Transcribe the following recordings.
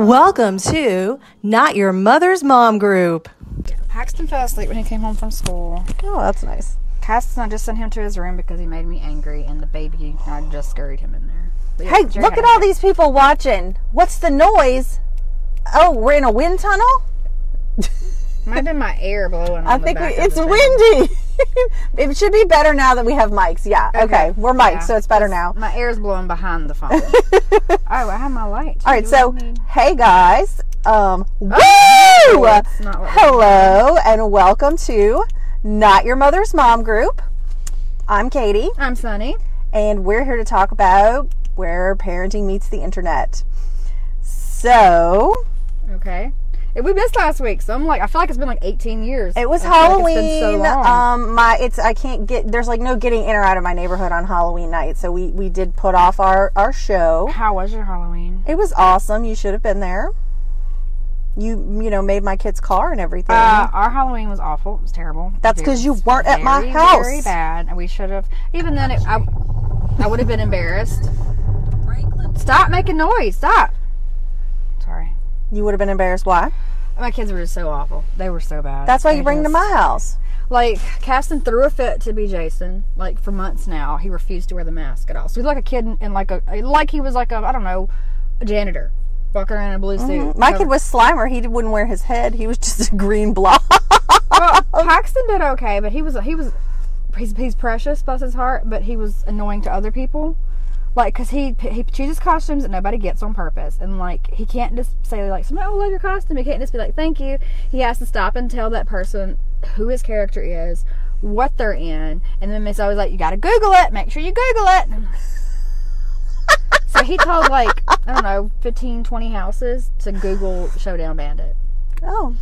Welcome to Not Your Mother's Mom Group. Paxton fell asleep when he came home from school. Oh, that's nice. Cass I just sent him to his room because he made me angry, and the baby, I just scurried him in there. But yeah, Hey, Jerry look had at all fit. these people watching. What's the noise? Oh, we're in a wind tunnel? Might have been my air blowing. I on the think we, of it's the thing. windy. it should be better now that we have mics. Yeah. Okay. We're mics, Yeah. so it's better now. My air's blowing behind the phone. oh, I have my light. All right, too. so hey guys, um, woo! it's what we Hello and welcome to Not Your Mother's Mom Group. I'm Katy, I'm Sunnie. and we're here to talk about where parenting meets the internet. So Okay. We missed last week, so I'm like, I feel like it's been like 18 years. it was like Halloween. It's been so long. Um, my it's I can't get there's like no getting in or out of my neighborhood on Halloween night, so we we did put off our our show. How was your Halloween? It was awesome. You should have been there. You you know made my kid's car and everything. Uh, our Halloween was awful. It was terrible. That's because you weren't at my house. Very bad. And we should have. Even then, it, I, I would have been embarrassed. Stop making noise. Stop. You would have been embarrassed. Why? My kids were just so awful. They were so bad. That's why They you bring them to my house. Like, Caston threw a fit to be Jason. Like, for months now, he refused to wear the mask at all. So he's like a kid in, in like a, like he was like a, I don't know, a janitor. Walking around in a blue suit. Mm-hmm. My kid was Slimer. He wouldn't wear his head. He was just a green blob. well, Paxton did okay, but he was he was he's, he's precious, bless his heart, but he was annoying to other people. Like, cause he he chooses costumes that nobody gets on purpose, and like he can't just say like, "Oh, I love your costume." He can't just be like, "Thank you." He has to stop and tell that person who his character is, what they're in, and then Miss always like, "You got to Google it. Make sure you Google it." so he told like I don't know 15, 20 houses to Google Showdown Bandit. oh,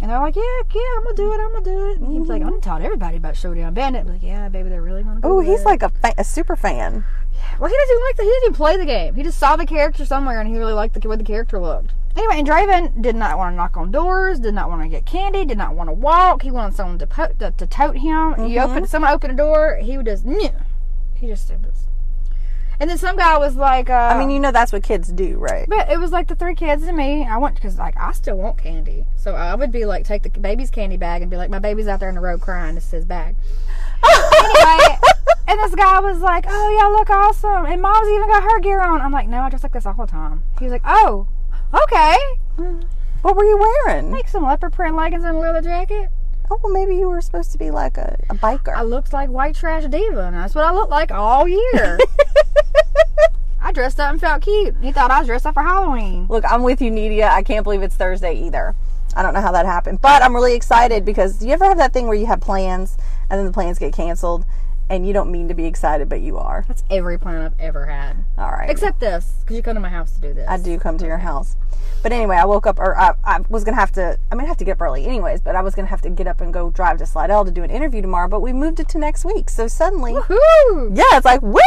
And they're like, yeah, yeah, I'm gonna do it, I'm gonna do it. And he was like, mm-hmm. I'm telling everybody about Showdown Bandit. I'm like, yeah, baby, they're really gonna. oh, he's it." like a, fa- a super fan. Well, he doesn't even like the, he doesn't even play the game. He just saw the character somewhere and he really liked the way the character looked. Anyway, and Draven did not want to knock on doors, did not want to get candy, did not want to walk. He wanted someone to po- to, to tote him. You open someone opened a door, he would just, Meh. he just. And then some guy was like, uh, I mean, you know that's what kids do, right? But it was like the three kids and me. I went because like I still want candy, so I would be like take the baby's candy bag and be like, my baby's out there in the road crying. This is his bag. anyway, and this guy was like, "Oh, y'all look awesome," and mom's even got her gear on. I'm like, "No, I dress like this all the time." He was like, "Oh, okay." What were you wearing? Like some leopard print leggings and a leather jacket. Oh, well, maybe you were supposed to be like a, a biker. I looked like white trash diva, and that's what I looked like all year. I dressed up and felt cute. He thought I was dressed up for Halloween. Look, I'm with you, Nidia. I can't believe it's Thursday either. I don't know how that happened, but I'm really excited because do you ever have that thing where you have plans and then the plans get canceled and you don't mean to be excited, but you are? That's every plan I've ever had. All right. Except this, because you come to my house to do this. I do come to your house. But anyway, I woke up, or I, I was going to have to, I'm going to have to get up early anyways, but I was going to have to get up and go drive to Slidell to do an interview tomorrow, but we moved it to next week. So suddenly, Woohoo! yeah, it's like, woo!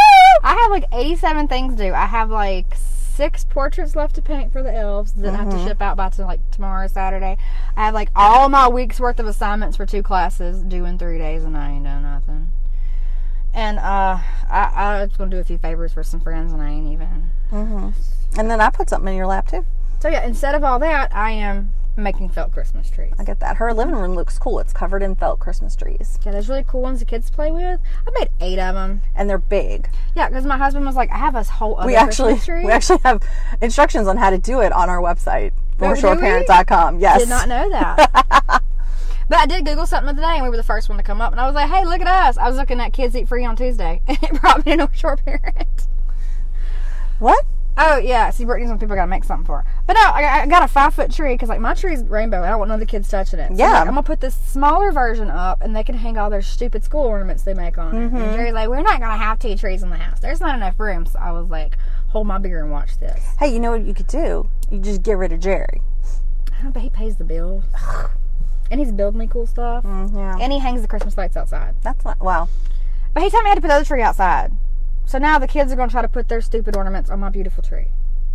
I have like 87 things to do. I have like six portraits left to paint for the elves that I have to mm-hmm. ship out by to like tomorrow, Saturday. I have like all my week's worth of assignments for two classes due in three days, and I ain't done nothing. And uh, I, I was gonna do a few favors for some friends, and I ain't even. And then I put something in your lap too. So yeah, instead of all that, I am making felt Christmas trees. I get that. Her living room looks cool. It's covered in felt Christmas trees, Yeah, there's really cool ones the kids play with. I made eight of them. and they're big. Yeah, because my husband was like, I have a whole other we actually Christmas tree. we actually have instructions on how to do it on our website Oh, northshoreparent.com yes Did not know that. but I did Google something today, and we were the first one to come up. And I was like, "Hey, look at us!" I was looking at Kids Eat Free on Tuesday, and it brought me to North Shore Parent. what Oh yeah, see, Brittany's when people gotta make something for her. But no, I, I got a five foot tree because like my tree's rainbow. and I don't want none of the kids touching it. So, Yeah. like, I'm gonna put this smaller version up, and they can hang all their stupid school ornaments they make on it. And mm-hmm. Jerry's like, "We're not gonna have two trees in the house. There's not enough room." So I was like, "Hold my beer and watch this." hey you know what you could do you just get rid of jerry Oh, but he pays the bills, and he's building me cool stuff, yeah and he hangs the Christmas lights outside. that's not wow But he told me I had to put the other tree outside. So now the kids are going to try to put their stupid ornaments on my beautiful tree.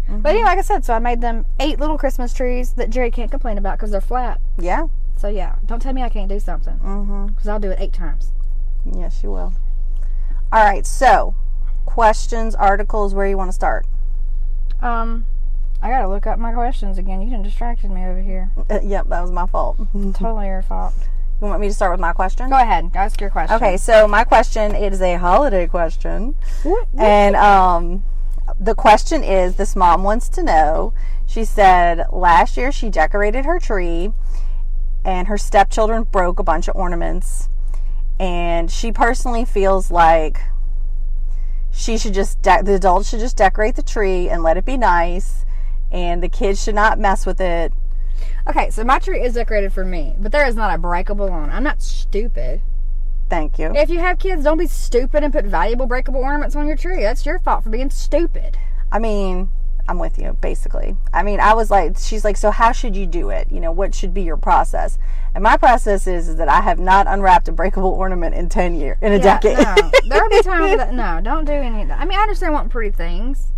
But anyway, like I said, so I made them eight little Christmas trees that Jerry can't complain about because they're flat. yeah So yeah, don't tell me I can't do something mm-hmm because I'll do it eight times. yes you will all right so questions articles where you want to start Um, I gotta look up my questions again. You done distracted me over here. Uh, yep, that was my fault. Totally your fault. You want me to start with my question? Go ahead. Ask your question. Okay, so my question is a holiday question. And um, the question is this mom wants to know. She said last year she decorated her tree and her stepchildren broke a bunch of ornaments. And she personally feels like she should just, de- the adults should just decorate the tree and let it be nice. And the kids should not mess with it. Okay, so my tree is decorated for me, but there is not a breakable one. I'm not stupid. Thank you. If you have kids, don't be stupid and put valuable breakable ornaments on your tree. That's your fault for being stupid. I mean, I'm with you, basically. I mean, I was like, she's like, so how should you do it? You know, what should be your process? And my process is, is that I have not unwrapped a breakable ornament in 10 years, in a Yeah, decade. no, there will be times that no, don't do any of that. I mean, I understand wanting pretty things.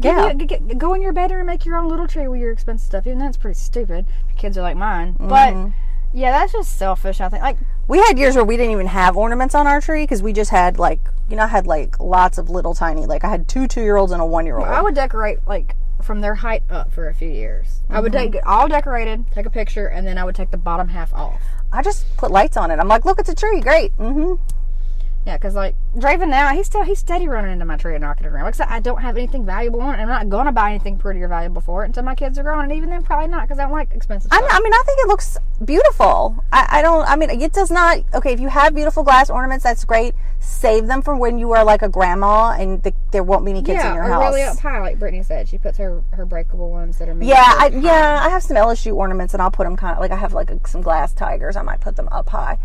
Yeah. you- g- g- go in your bedroom and make your own little tree with your expensive stuff. Even that's pretty stupid. Kids are like mine, but Mm-hmm. yeah, that's just selfish. I think. Like, we had years where we didn't even have ornaments on our tree because we just had like, you know, I had like lots of little tiny, like I had two two year olds and a one year old. I would decorate like from their height up for a few years. I would take it all decorated, take a picture, and then I would take the bottom half off. I just put lights on it. I'm like, look, it's a tree. Great. hmm Yeah, because like Draven now, he's still he's steady running into my tree and knocking it around. Like I don't have anything valuable on it. I'm not gonna buy anything pretty or valuable for it until my kids are grown, and even then, probably not because I don't like expensive I, stuff. I mean, I think it looks beautiful. I, I don't. I mean, it does not. Okay, if you have beautiful glass ornaments, that's great. Save them for when you are like a grandma and the, there won't be any kids yeah, in your or house. really up high, like Brittany said. She puts her her breakable ones that are made Yeah, I, yeah, I have some LSU ornaments, and I'll put them kind of like I have like a, some glass tigers. I might put them up high.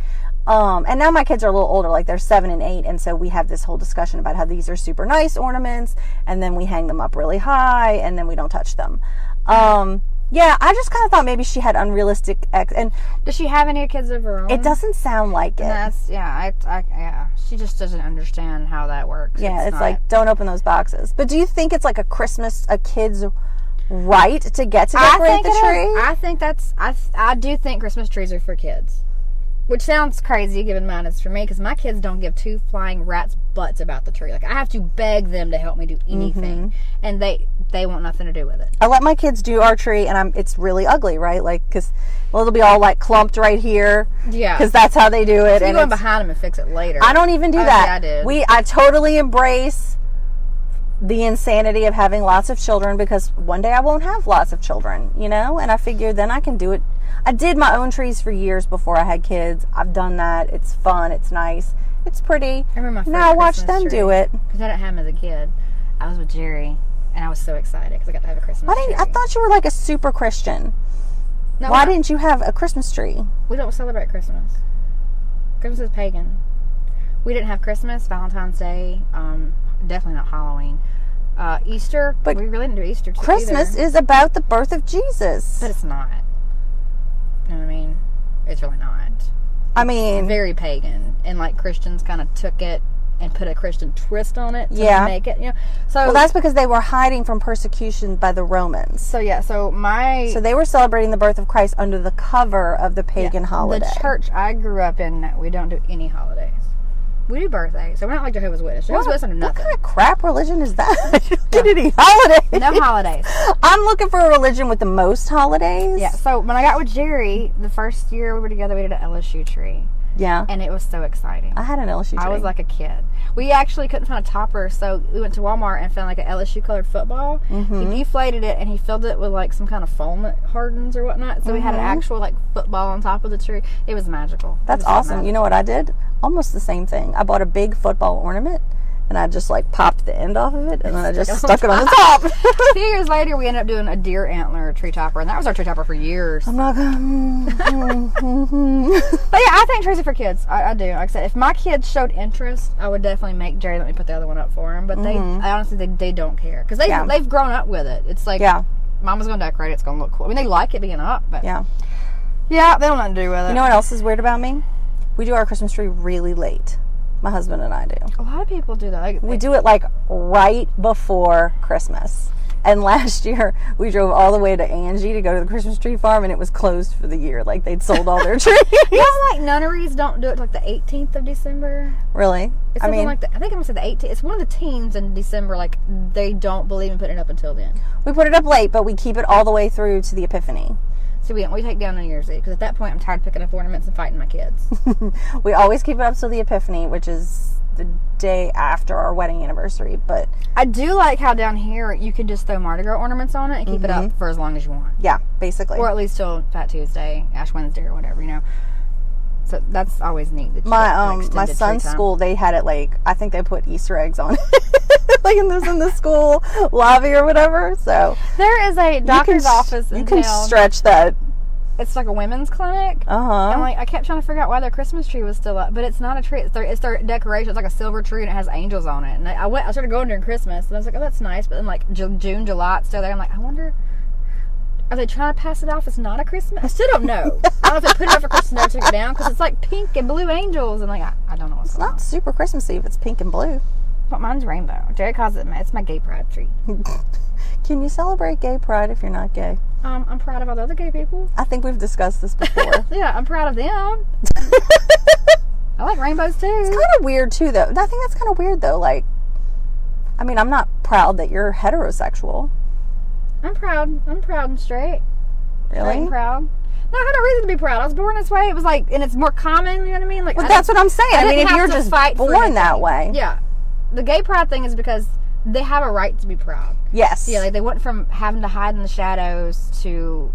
Um, and now my kids are a little older, like they're seven and eight, and so we have this whole discussion about how these are super nice ornaments, and then we hang them up really high, and then we don't touch them. Um, yeah, I just kind of thought maybe she had unrealistic ex, and Does she have any kids of her own? it doesn't sound like it. That's yeah. I, I yeah. She just doesn't understand how that works. yeah, it's, not- like don't open those boxes. But do you think it's like a Christmas, a kid's right to get to decorate the it is. tree? I think that's I I do think Christmas trees are for kids, which sounds crazy given mine is for me because my kids don't give two flying rats butts about the tree. Like I have to beg them to help me do anything, Mm-hmm. and they they want nothing to do with it. I let my kids do our tree, and I'm it's really ugly, right? Like because well, it'll be all like clumped right here Yeah, because that's how they do it. you and go behind them and fix it later. I don't even do Oh, that. yeah, I did. We I totally embrace the insanity of having lots of children because one day I won't have lots of children, you know. And I figured then I can do it. I did my own trees for years before I had kids. I've done that. It's fun. It's nice. It's pretty. I remember my now I watch them tree. do it. because I didn't have them as a kid. I was with Jerry, and I was so excited because I got to have a Christmas Why tree. I thought you were like a super Christian? no, Why didn't you have a Christmas tree? We don't celebrate Christmas. Christmas is pagan. We didn't have Christmas, Valentine's Day, um, definitely not Halloween. Uh, Easter, But we really didn't do Easter. too Christmas either. is about the birth of Jesus. but it's not. You know what I mean? It's really not. I mean, Very pagan, and like Christians kind of took it and put a Christian twist on it to Yeah. make it. You know, so well, that's because they were hiding from persecution by the Romans. so yeah. So my So they were celebrating the birth of Christ under the cover of the pagan holiday. The church I grew up in, we don't do any holidays. We do birthdays, so we're not like Jehovah's Witness. Jehovah's What, Witnesses do what kind of crap religion is that? you don't get any holidays. No holidays. I'm looking for a religion with the most holidays. Yeah. So when I got with Jerry, the first year we were together, we did an LSU tree, Yeah. and it was so exciting. I had an LSU tree. I was like a kid. We actually couldn't find a topper, so we went to Walmart and found like an LSU colored football. Mm-hmm. He deflated it and he filled it with like some kind of foam that hardens or whatnot. So we had an actual like football on top of the tree. It was magical. Mm-hmm. That's was awesome. magical. You know what I did? Almost the same thing. I bought a big football ornament and I just like popped the end off of it and then I just stuck it on the top. A few years later, we ended up doing a deer antler tree topper, and that was our tree topper for years. I'm not gonna. mm, mm, mm, mm. But yeah, I think trees are for kids. I, I do. Like I said, if my kids showed interest, I would definitely make Jerry let me put the other one up for him. But they, I honestly, they, they don't care because they Mm-hmm. Yeah. they've grown up with it. It's like, Yeah, Mama's gonna decorate. it, It's gonna look cool. I mean, they like it being up, but yeah, yeah. they don't have nothing to do with it. You know what else is weird about me? We do our Christmas tree really late. My husband and I do. a lot of people do that. Like, We do it like right before Christmas. And last year we drove all the way to Angie to go to the Christmas tree farm, and it was closed for the year. Like they'd sold all their trees. You know, like nunneries don't do it like the 18th of December. really? It's I mean, like that. I think I'm gonna say the 18th. It's one of the teens in December. Like they don't believe in putting it up until then. we put it up late, but we keep it all the way through to the Epiphany. So we we take down New Year's Eve because at that point I'm tired of picking up ornaments and fighting my kids. we always keep it up till the Epiphany, which is the day after our wedding anniversary. But I do like how down here you can just throw Mardi Gras ornaments on it and keep it up mm-hmm. for as long as you want, yeah, basically. or at least till Fat Tuesday, Ash Wednesday, or whatever. You know. So that's always neat. That my um my son's school they had it like I think they put Easter eggs on it. like in this in the school lobby or whatever. So There is a you can doctor's office in You can town. stretch that. it's like a women's clinic. Uh huh. And like I kept trying to figure out why their Christmas tree was still up, but it's not a tree. It's their, it's their decoration. It's like a silver tree and it has angels on it. And I, I went, I started going during Christmas, and I was like, oh, that's nice. But then like June, July, it's still there. I'm like, I wonder, are they trying to pass it off as not a Christmas? I still don't know. I don't know if they put it up for Christmas and never took it down because it's like pink and blue angels, and like I, I don't know what's It's going on. not super Christmassy if it's pink and blue. But mine's rainbow. Jerry calls it. my- It's my gay pride tree. Can you celebrate gay pride if you're not gay? Um, I'm proud of all the other gay people. I think we've discussed this before. Yeah, I'm proud of them. I like rainbows too. It's kind of weird too, though. I think that's kind of weird, though. Like, I mean, I'm not proud that you're heterosexual. I'm proud. I'm proud and straight. Straight Really? and proud. No, I had a reason to be proud. I was born this way. It was like, and it's more common. You know what I mean? Like, Well, I that's what I'm saying. I, I mean, if you're just fight born that way, Yeah. The gay pride thing is because they have a right to be proud. yes, Yeah, like they went from having to hide in the shadows to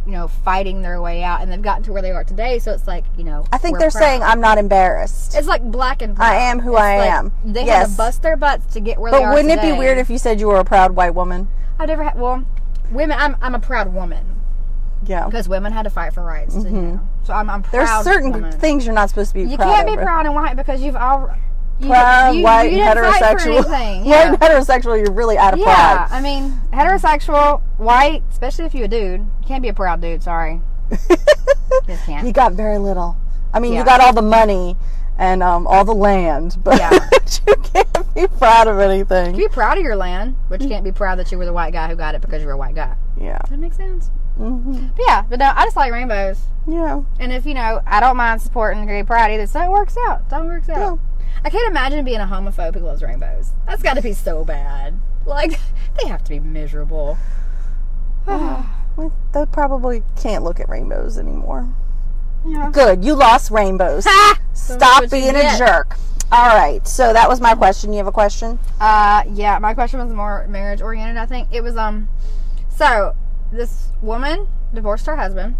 you know fighting their way out, and they've gotten to where they are today. So it's like you know. I think they're proud. saying I'm not embarrassed. It's like black and proud. I am who It's I like am. They had to bust their butts to get where they are. but wouldn't it be weird if you said you were a proud white woman? I've never had? Well, women. I'm I'm a proud woman Yeah. because women had to fight for rights. So, you mm-hmm. know. so I'm I'm There's certain woman. things you're not supposed to be You can't be over. proud and white because you've all. You, Proud, you, white, you didn't fight for heterosexual. Yeah. White, heterosexual, you're really out of Yeah, pride. I mean, heterosexual, white, especially if you're a dude, you can't be a proud dude. Sorry, just can't. you got very little. I mean, Yeah. you got all the money and um, all the land, but Yeah. you can't be proud of anything. You be proud of your land, but you can't be proud that you were the white guy who got it because you're a white guy. Yeah. That makes sense? hmm But yeah, but no, I just like rainbows. Yeah. And if you know, I don't mind supporting gay pride either, so it works out. It all works out. Yeah. I can't imagine being a homophobe who loves rainbows. That's got to be so bad. Like they have to be miserable. Well, They probably can't look at rainbows anymore. Yeah. Good. You lost rainbows. Ha! Stop being a jerk. All right. So that was my question. You have a question? Uh, yeah, my question was more marriage oriented. I think it was um, so this woman divorced her husband.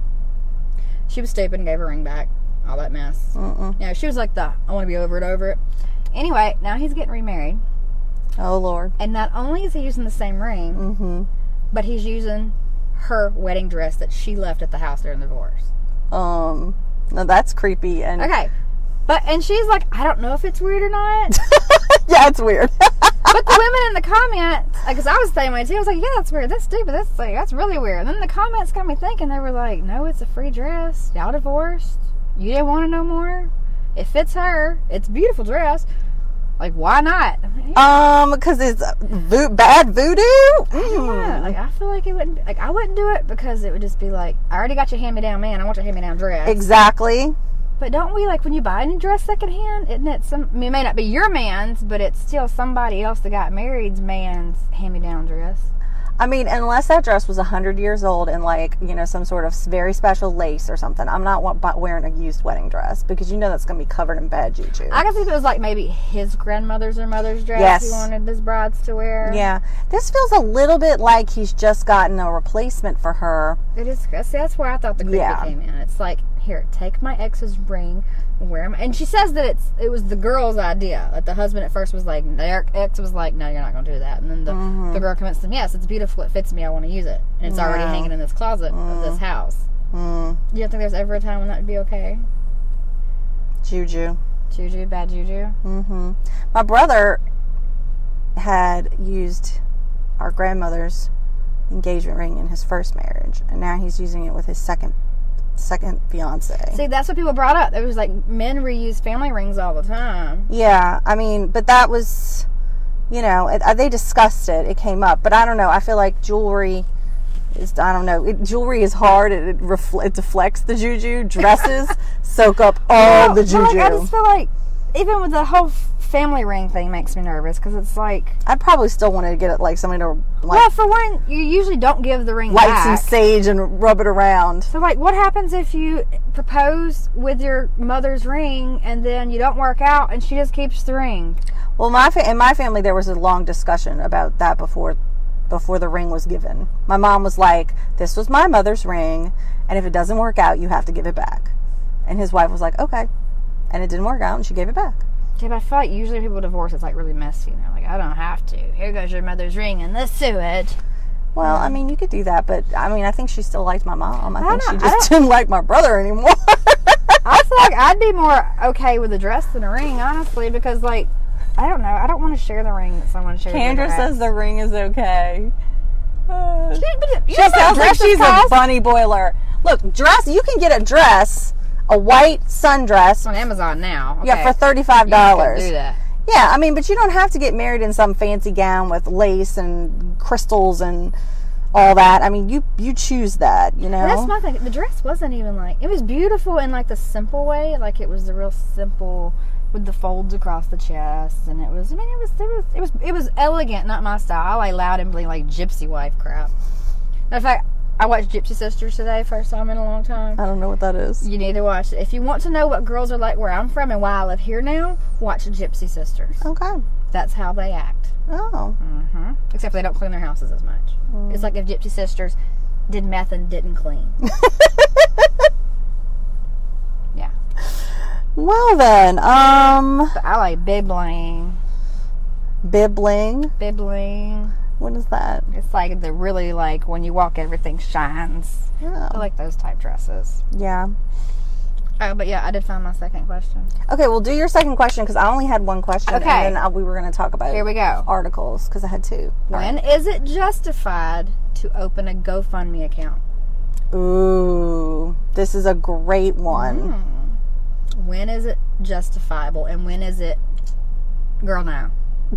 She was stupid and gave her ring back. All that mess. Mm-mm. You know, she was like the I want to be over it, over it. Anyway, now he's getting remarried, Oh Lord. and not only is he using the same ring, Mm-hmm. but he's using her wedding dress that she left at the house during the divorce. Um. No, that's creepy. And Okay, but and she's like, I don't know if it's weird or not. yeah, it's weird. But the women in the comments, because I was the same way too, I was like, yeah, that's weird. That's stupid. That's like, that's really weird. And then the comments got me thinking. They were like, no, it's a free dress. Y'all divorced. You didn't want to know more. It fits her. It's a beautiful dress. Like, why not? I'm um, because it's vo- bad voodoo. yeah. Mm. Like, I feel like it wouldn't. Like, I wouldn't do it because it would just be like, I already got your hand-me-down man. I want your hand-me-down dress. Exactly. But don't we like when you buy a new dress secondhand? Isn't it some? I mean, it may not be your man's, but it's still somebody else that got married's man's hand-me-down dress. I mean, unless that dress was 100 years old and like, you know, some sort of very special lace or something, I'm not wearing a used wedding dress because you know that's going to be covered in bad juju. I guess if it was like maybe his grandmother's or mother's dress Yes. he wanted his brides to wear. yeah. This feels a little bit like he's just gotten a replacement for her. It is. See, that's where I thought the creepy Yeah. came in. It's like, here, take my ex's ring, wear I? And she says that it's it was the girl's idea. Like the husband at first was like, their ex was like, no, you're not going to do that. And then the, Mm-hmm. the girl convinced him, yes, it's beautiful, it fits me, I want to use it, and it's already hanging in this closet of this house. Mm, You don't think there's ever a time when that would be okay? juju. Juju, bad juju. Mm-hmm. My brother had used our grandmother's engagement ring in his first marriage, and now he's using it with his second second fiance. See, that's what people brought up. It was like men reuse family rings all the time. Yeah, I mean, but that was you know, it, uh, they discussed it. It came up, but I don't know. I feel like jewelry is I don't know. It, jewelry is hard. It it, refl- it deflects the juju. Dresses soak up all Well, the juju. like, I just feel like even with the whole family ring thing makes me nervous because it's like, I'd probably still want to get it like somebody to like well, for one, you usually don't give the ring light back. some sage and rub it around. So, like, what happens if you propose with your mother's ring and then you don't work out and she just keeps the ring? Well, my fa- in my family there was a long discussion about that before before the ring was given. My mom was like, "This was my mother's ring, and if it doesn't work out, you have to give it back." And his wife was like, "Okay." And it didn't work out, and she gave it back. Yeah, but I feel like usually people divorce, it's like really messy. And they're like, I don't have to. Here goes your mother's ring in the sewage. Well, I mean, you could do that, but I mean, I think she still liked my mom. I, I think she just didn't like my brother anymore. I feel like I'd be more okay with a dress than a ring, honestly, because, like, I don't know. I don't want to share the ring that someone shares. Kendra says the ring is okay. Uh, She, She sounds like she's a bunny boiler. Look, dress. You can get a dress, a white sundress, on Amazon now. yeah, for thirty five dollars. Do that. Yeah, I mean, but you don't have to get married in some fancy gown with lace and crystals and all that. I mean, you you choose that, you know. That's my thing. The dress wasn't even like it was beautiful in like the simple way, like it was the real simple with the folds across the chest, and it was. I mean, it was it was it was it was elegant, not my style. I like loud and bling like gypsy wife crap. Matter of fact, I watched Gypsy Sisters today, first time in a long time. I don't know what that is. You need to watch it if you want to know what girls are like where I'm from and why I live here now. Watch Gypsy Sisters. Okay. That's how they act. Oh. Mm-hmm. Except they don't clean their houses as much. It's like if Gypsy Sisters did meth and didn't clean. yeah. Well then, um, But I like bibbling. bibling. Bibbling. What is that? It's like the really like when you walk, everything shines. I Oh, like those type dresses. yeah. Oh, but yeah, I did find my second question. Okay, well, do your second question because I only had one question. Okay. And then uh, we were going to talk about Here we go. articles because I had two. When is it justified to open a GoFundMe account? Ooh, this is a great one. When is it justifiable and when is it girl no?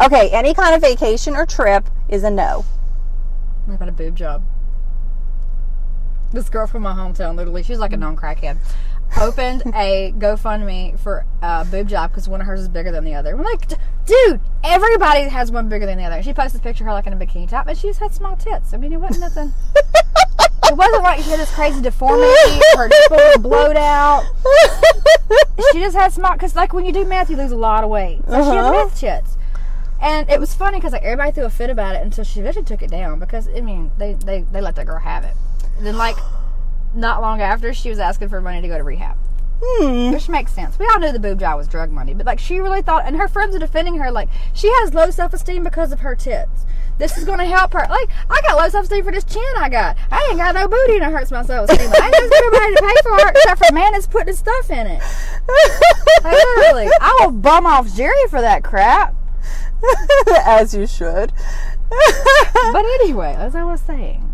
Okay, any kind of vacation or trip is a no. What about a boob job? This girl from my hometown, literally, she's like a non crackhead, opened a GoFundMe for a boob job because one of hers is bigger than the other. I'm like, dude, everybody has one bigger than the other. She posted a picture of her like in a bikini top, and she just had small tits. I mean, it wasn't nothing. it wasn't like she had this crazy deformity. Her nipple was blowed out. She just had small, because like when you do math, you lose a lot of weight. So she had Uh-huh. tits. And it was funny because like everybody threw a fit about it until she eventually took it down because I mean they they, they let that girl have it. And then like not long after she was asking for money to go to rehab, Hmm. which makes sense. We all knew the boob job was drug money, but like she really thought, and her friends are defending her like she has low self esteem because of her tits. This is going to help her. Like I got low self esteem for this chin I got. I ain't got no booty and it hurts my self esteem. I ain't got nobody to pay for it except for man that's putting stuff in it. Like, literally, I will bum off Jerry for that crap. As you should. But anyway, as I was saying,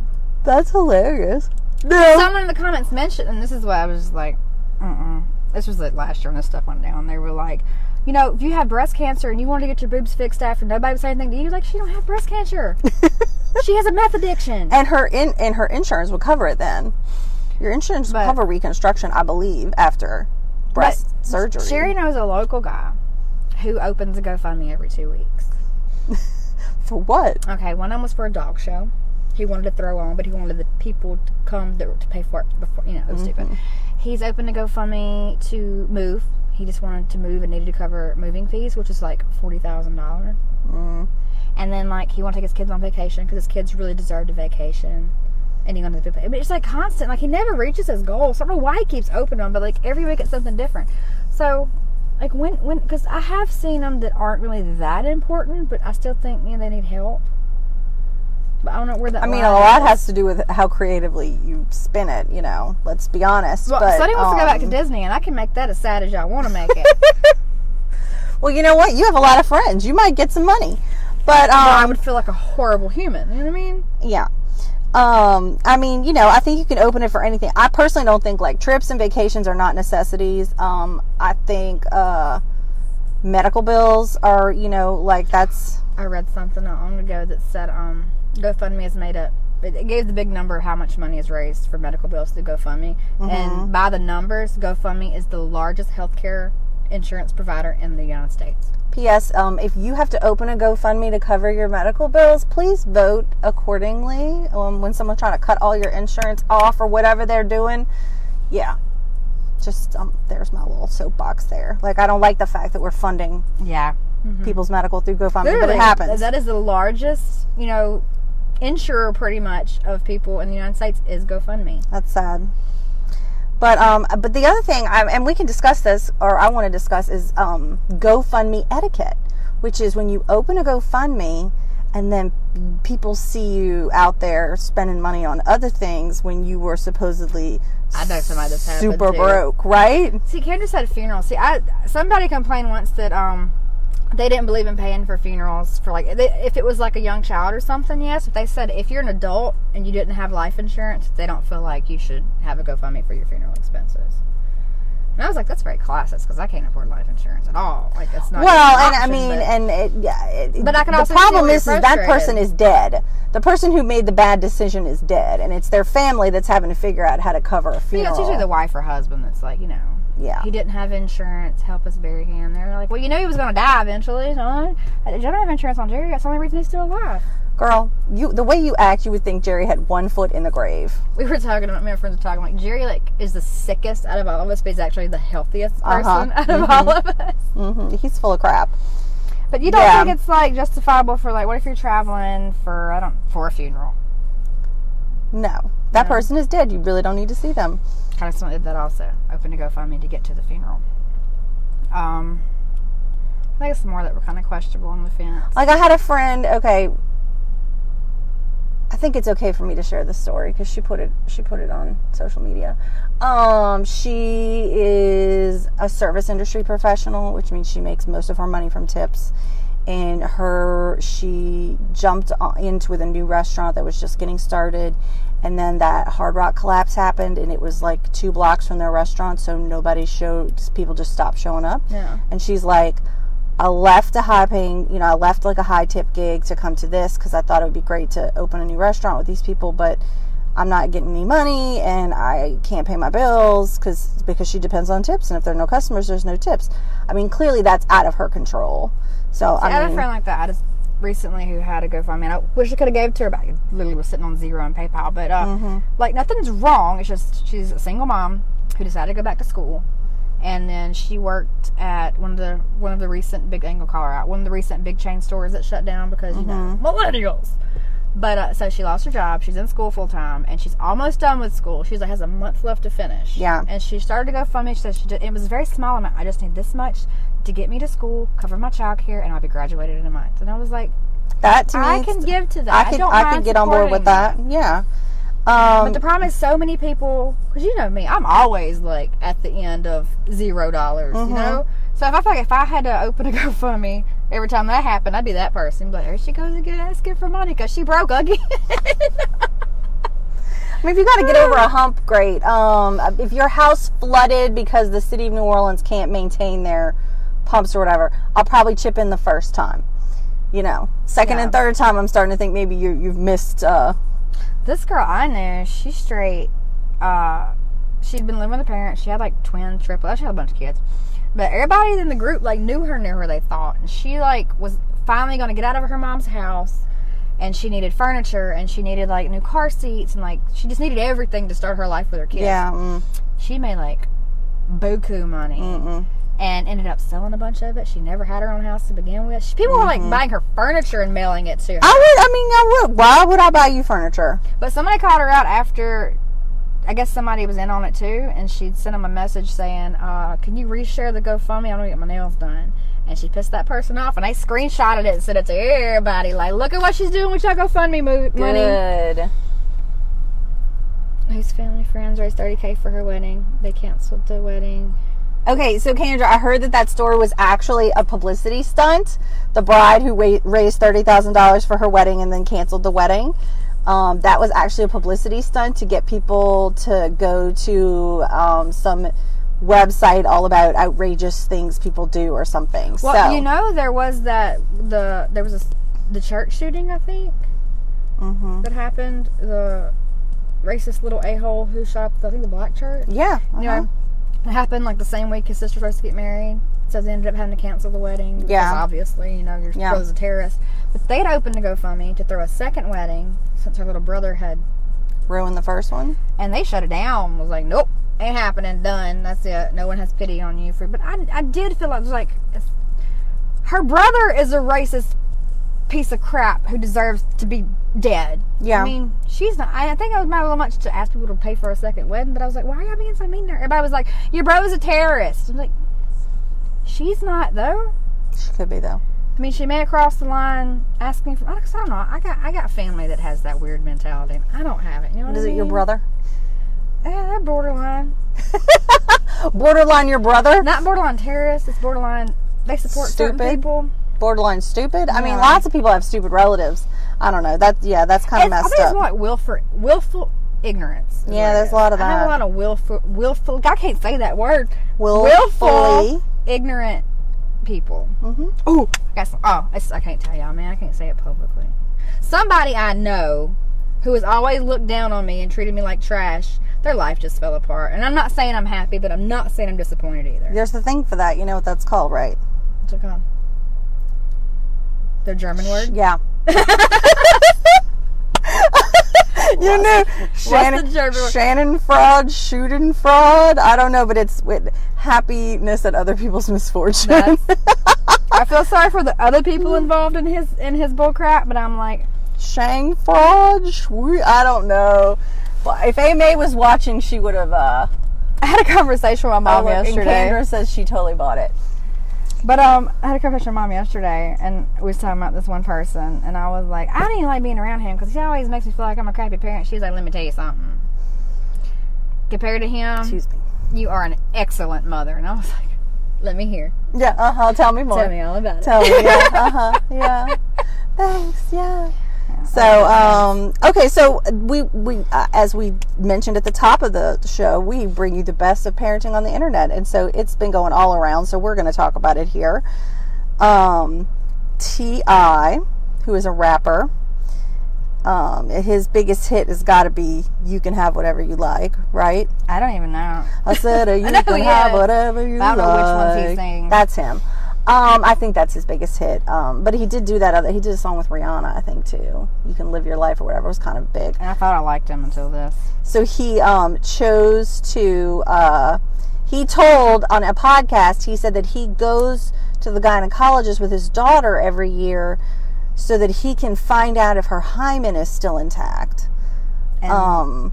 That's hilarious. No. someone in the comments mentioned, and this is why I was just like, mm This was like last year when this stuff went down. They were like, you know, if you have breast cancer and you want to get your boobs fixed after nobody was saying anything to you, like she don't have breast cancer. she has a meth addiction. and her in and her insurance will cover it then. Your insurance will cover reconstruction, I believe, after breast surgery. Sherry knows a local guy who opens a GoFundMe every two weeks. For what? Okay, one of them was for a dog show. He wanted to throw on, but he wanted the people to come to, to pay for it before, you know, it was stupid. He's opened a GoFundMe to move. He just wanted to move and needed to cover moving fees, which is like $40,000. Mm. And then, like, he wanted to take his kids on vacation because his kids really deserved a vacation. And he wanted to pay. But it's like constant. Like, he never reaches his goals. So I don't know why he keeps opening them, but like every week it's something different. So, like, when, when, because I have seen them that aren't really that important, but I still think, you know, they need help. But I don't know where that I mean, a lot is. has to do with how creatively you spin it. You know, let's be honest. Well, but, Sunnie wants to go back to um, Disney, and I can make that as sad as y'all want to make it. Well, you know what? You have a lot of friends. You might get some money. But um, But I would feel like a horrible human. You know what I mean? yeah. Um, I mean, you know, I think you can open it for anything. I personally don't think like trips and vacations are not necessities. Um, I think uh, medical bills are, you know, like that's I read something not long ago that said um, GoFundMe is made up. It it gave the big number of how much money is raised for medical bills through GoFundMe, and by the numbers, GoFundMe is the largest healthcare insurance provider in the United States. P.S. Um, if you have to open a GoFundMe to cover your medical bills, please vote accordingly. Um, when someone's trying to cut all your insurance off or whatever they're doing, yeah. Just um, there's my little soapbox there. Like I don't like the fact that we're funding Yeah, people's medical through GoFundMe, but it happens. That is the largest, you know, insurer pretty much of people in the United States is GoFundMe. That's sad. But um, but the other thing, I, and we can discuss this, or I want to discuss, is um, GoFundMe etiquette, which is when you open a GoFundMe, and then people see you out there spending money on other things when you were supposedly I know somebody that's super broke, right? See, Kendra had a funeral. See, I somebody complained once that um they didn't believe in paying for funerals for like they, if it was like a young child or something. Yes, but they said if you're an adult and you didn't have life insurance, they don't feel like you should have a GoFundMe for your funeral expenses. And I was like, that's very classist because I can't afford life insurance at all. Like it's not. Well, an and I mean, but- and it, yeah, it, But I can the also see problem is, is that person is dead. The person who made the bad decision is dead, and it's their family that's having to figure out how to cover a Yeah, funeral. it's usually the wife or husband that's like, you know, yeah. he didn't have insurance. Help us bury him. They're like, well, you know, he was going to die eventually. So I I don't have insurance on Jerry. That's the only reason he's still alive. Girl, you the way you act, you would think Jerry had one foot in the grave. We were talking about, me and my friends were talking, like, Jerry, like, is the sickest out of all of us, but he's actually the healthiest person Uh-huh. out of all of us. hmm He's full of crap. But you don't Yeah. think it's, like, justifiable for, like, what if you're traveling for, I don't, for a funeral? No, that No. person is dead. You really don't need to see them. Of did that also. Open to GoFundMe to get to the funeral. Um, I think it's more that were kind of questionable on the fence. Like I had a friend. Okay, I think it's okay for me to share this story because she put it she put it on social media. Um, she is a service industry professional, which means she makes most of her money from tips. And her she jumped into with a new restaurant that was just getting started, and then that Hard Rock collapse happened, and it was like two blocks from their restaurant, so nobody showed. People just stopped showing up. Yeah. And she's like, I left a high paying, you know, I left like a high tip gig to come to this because I thought it would be great to open a new restaurant with these people, but I'm not getting any money and I can't pay my bills because because she depends on tips and if there are no customers, there's no tips. I mean, clearly that's out of her control. So I I had a friend like that. Recently who had a GoFundMe. And I wish I could have gave it to her, but I literally was sitting on zero on PayPal. But uh, Mm-hmm. like nothing's wrong. It's just she's a single mom who decided to go back to school, and then she worked at one of the one of the recent big angle call her out one of the recent big chain stores that shut down because you know Mm-hmm. millennials. But uh, so she lost her job. She's in school full time, and she's almost done with school. She's like has a month left to finish. Yeah. And she started to go fund me. She said she did, it was a very small amount. I just need this much to get me to school, cover my childcare, and I'll be graduated in a month. And I was like, that to me, I can give to that. I I, don't I mind could get on board with that. Yeah. Um, But the problem is, so many people, because you know me, I'm always like at the end of zero dollars. Mm-hmm. You know, so if I feel like if I had to open a GoFundMe every time that happened, I'd be that person. But there she goes again, asking for because she broke again. I mean, if you got to get over a hump, great. Um, if your house flooded because the city of New Orleans can't maintain their pumps or whatever, I'll probably chip in the first time. You know, second and third time, I'm starting to think maybe you you've missed. Uh, this girl I knew, she's straight. Uh, she'd been living with her parents. She had like twin, triplets. She had a bunch of kids. But everybody in the group like knew her, knew her. They thought, and she like was finally going to get out of her mom's house, and she needed furniture, and she needed like new car seats, and like she just needed everything to start her life with her kids. yeah, mm, She made like buku money. mm-mm. And ended up selling a bunch of it. She never had her own house to begin with. She, people were like buying her furniture and mailing it to her. I would. I mean, I would. Why would I buy you furniture? But somebody called her out after. I guess somebody was in on it too, and she'd sent him a message saying, uh, "Can you reshare the GoFundMe? I want to get my nails done." And she pissed that person off, and they screenshotted it and sent it to everybody. Like, look at what she's doing with your GoFundMe mo- money. Good. Whose family friends raised thirty k for her wedding? They canceled the wedding. Okay, so Kendra, I heard that that story was actually a publicity stunt. The bride who wa- raised thirty thousand dollars for her wedding and then canceled the wedding. Um, that was actually a publicity stunt to get people to go to um, some website all about outrageous things people do or something. Well, so you know, there was that the there was a, the church shooting, I think, Mhm. that happened. The racist little a hole who shot up, the, I think, the black church. yeah, You uh-huh. know, it happened like the same week his sister was supposed to get married. So they ended up having to cancel the wedding. Yeah. obviously, you know, your Yeah. brother's a terrorist. But they'd opened a GoFundMe to throw a second wedding since her little brother had, ruined the first one. and they shut it down. Was like, nope, ain't happening. Done. That's it. No one has pity on you for. But I, I did feel like it was like, her brother is a racist piece of crap who deserves to be dead. Yeah. I mean, she's not. I think I was mad a little much to ask people to pay for a second wedding, but I was like, why are y'all being so mean to her? Everybody was like, your bro is a terrorist. I'm like, she's not though. She could be though. I mean, she may have crossed the line asking for. I don't know. I got I got family that has that weird mentality. I don't have it. You know what Is I it your brother? Yeah, they're borderline. Borderline your brother? Not borderline terrorists. It's borderline. They support Stupid. people. Borderline stupid? I mean, lots of people have stupid relatives. I don't know. That yeah, that's kind of It's, I messed think it's up. more like willful, willful ignorance. Yeah, there's a lot of that. I have that. a lot of willful, willful. I can't say that word. Willfully. willful, ignorant people. Mhm. Oh, I got some, oh, it's, I can't tell y'all, man. I can't say it publicly. Somebody I know who has always looked down on me and treated me like trash. Their life just fell apart, and I'm not saying I'm happy, but I'm not saying I'm disappointed either. There's the thing for that. You know what that's called, right? What's it called? The German word. Yeah. you knew Shannon? Shannon fraud, shooting fraud. I don't know, but it's with happiness at other people's misfortune. I feel sorry for the other people involved in his in his bullcrap, but I'm like, Shang fraud. I don't know. But if A was watching, she would have. Uh, I had a conversation with my mom oh, look, and yesterday. Kendra says she totally bought it. But um, I had a conversation with my mom yesterday, and we was talking about this one person, and I was like, I didn't even like being around him because he always makes me feel like I'm a crappy parent. She's like, let me tell you something. Compared to him, Excuse me. you are an excellent mother, and I was like, let me hear. Yeah. Uh huh. Tell me more. Tell me all about it. Tell me. Yeah. Uh huh. Yeah. Thanks. Yeah. So, um, okay, so we we uh, as we mentioned at the top of the show, we bring you the best of parenting on the internet, and so it's been going all around. So we're going to talk about it here. Um, TI, who is a rapper, um, his biggest hit has got to be "You Can Have Whatever You Like," right? I don't even know. I said, uh, "You know, can yeah. have whatever you like. I don't know which ones he's like." singing. That's him. Um, I think that's his biggest hit. Um, but he did do that other. He did a song with Rihanna, I think too. You can live your life or whatever. It was kind of big. And I thought I liked him until this. So he um, chose to. Uh, he told on a podcast. He said that he goes to the gynecologist with his daughter every year, so that he can find out if her hymen is still intact. And Um,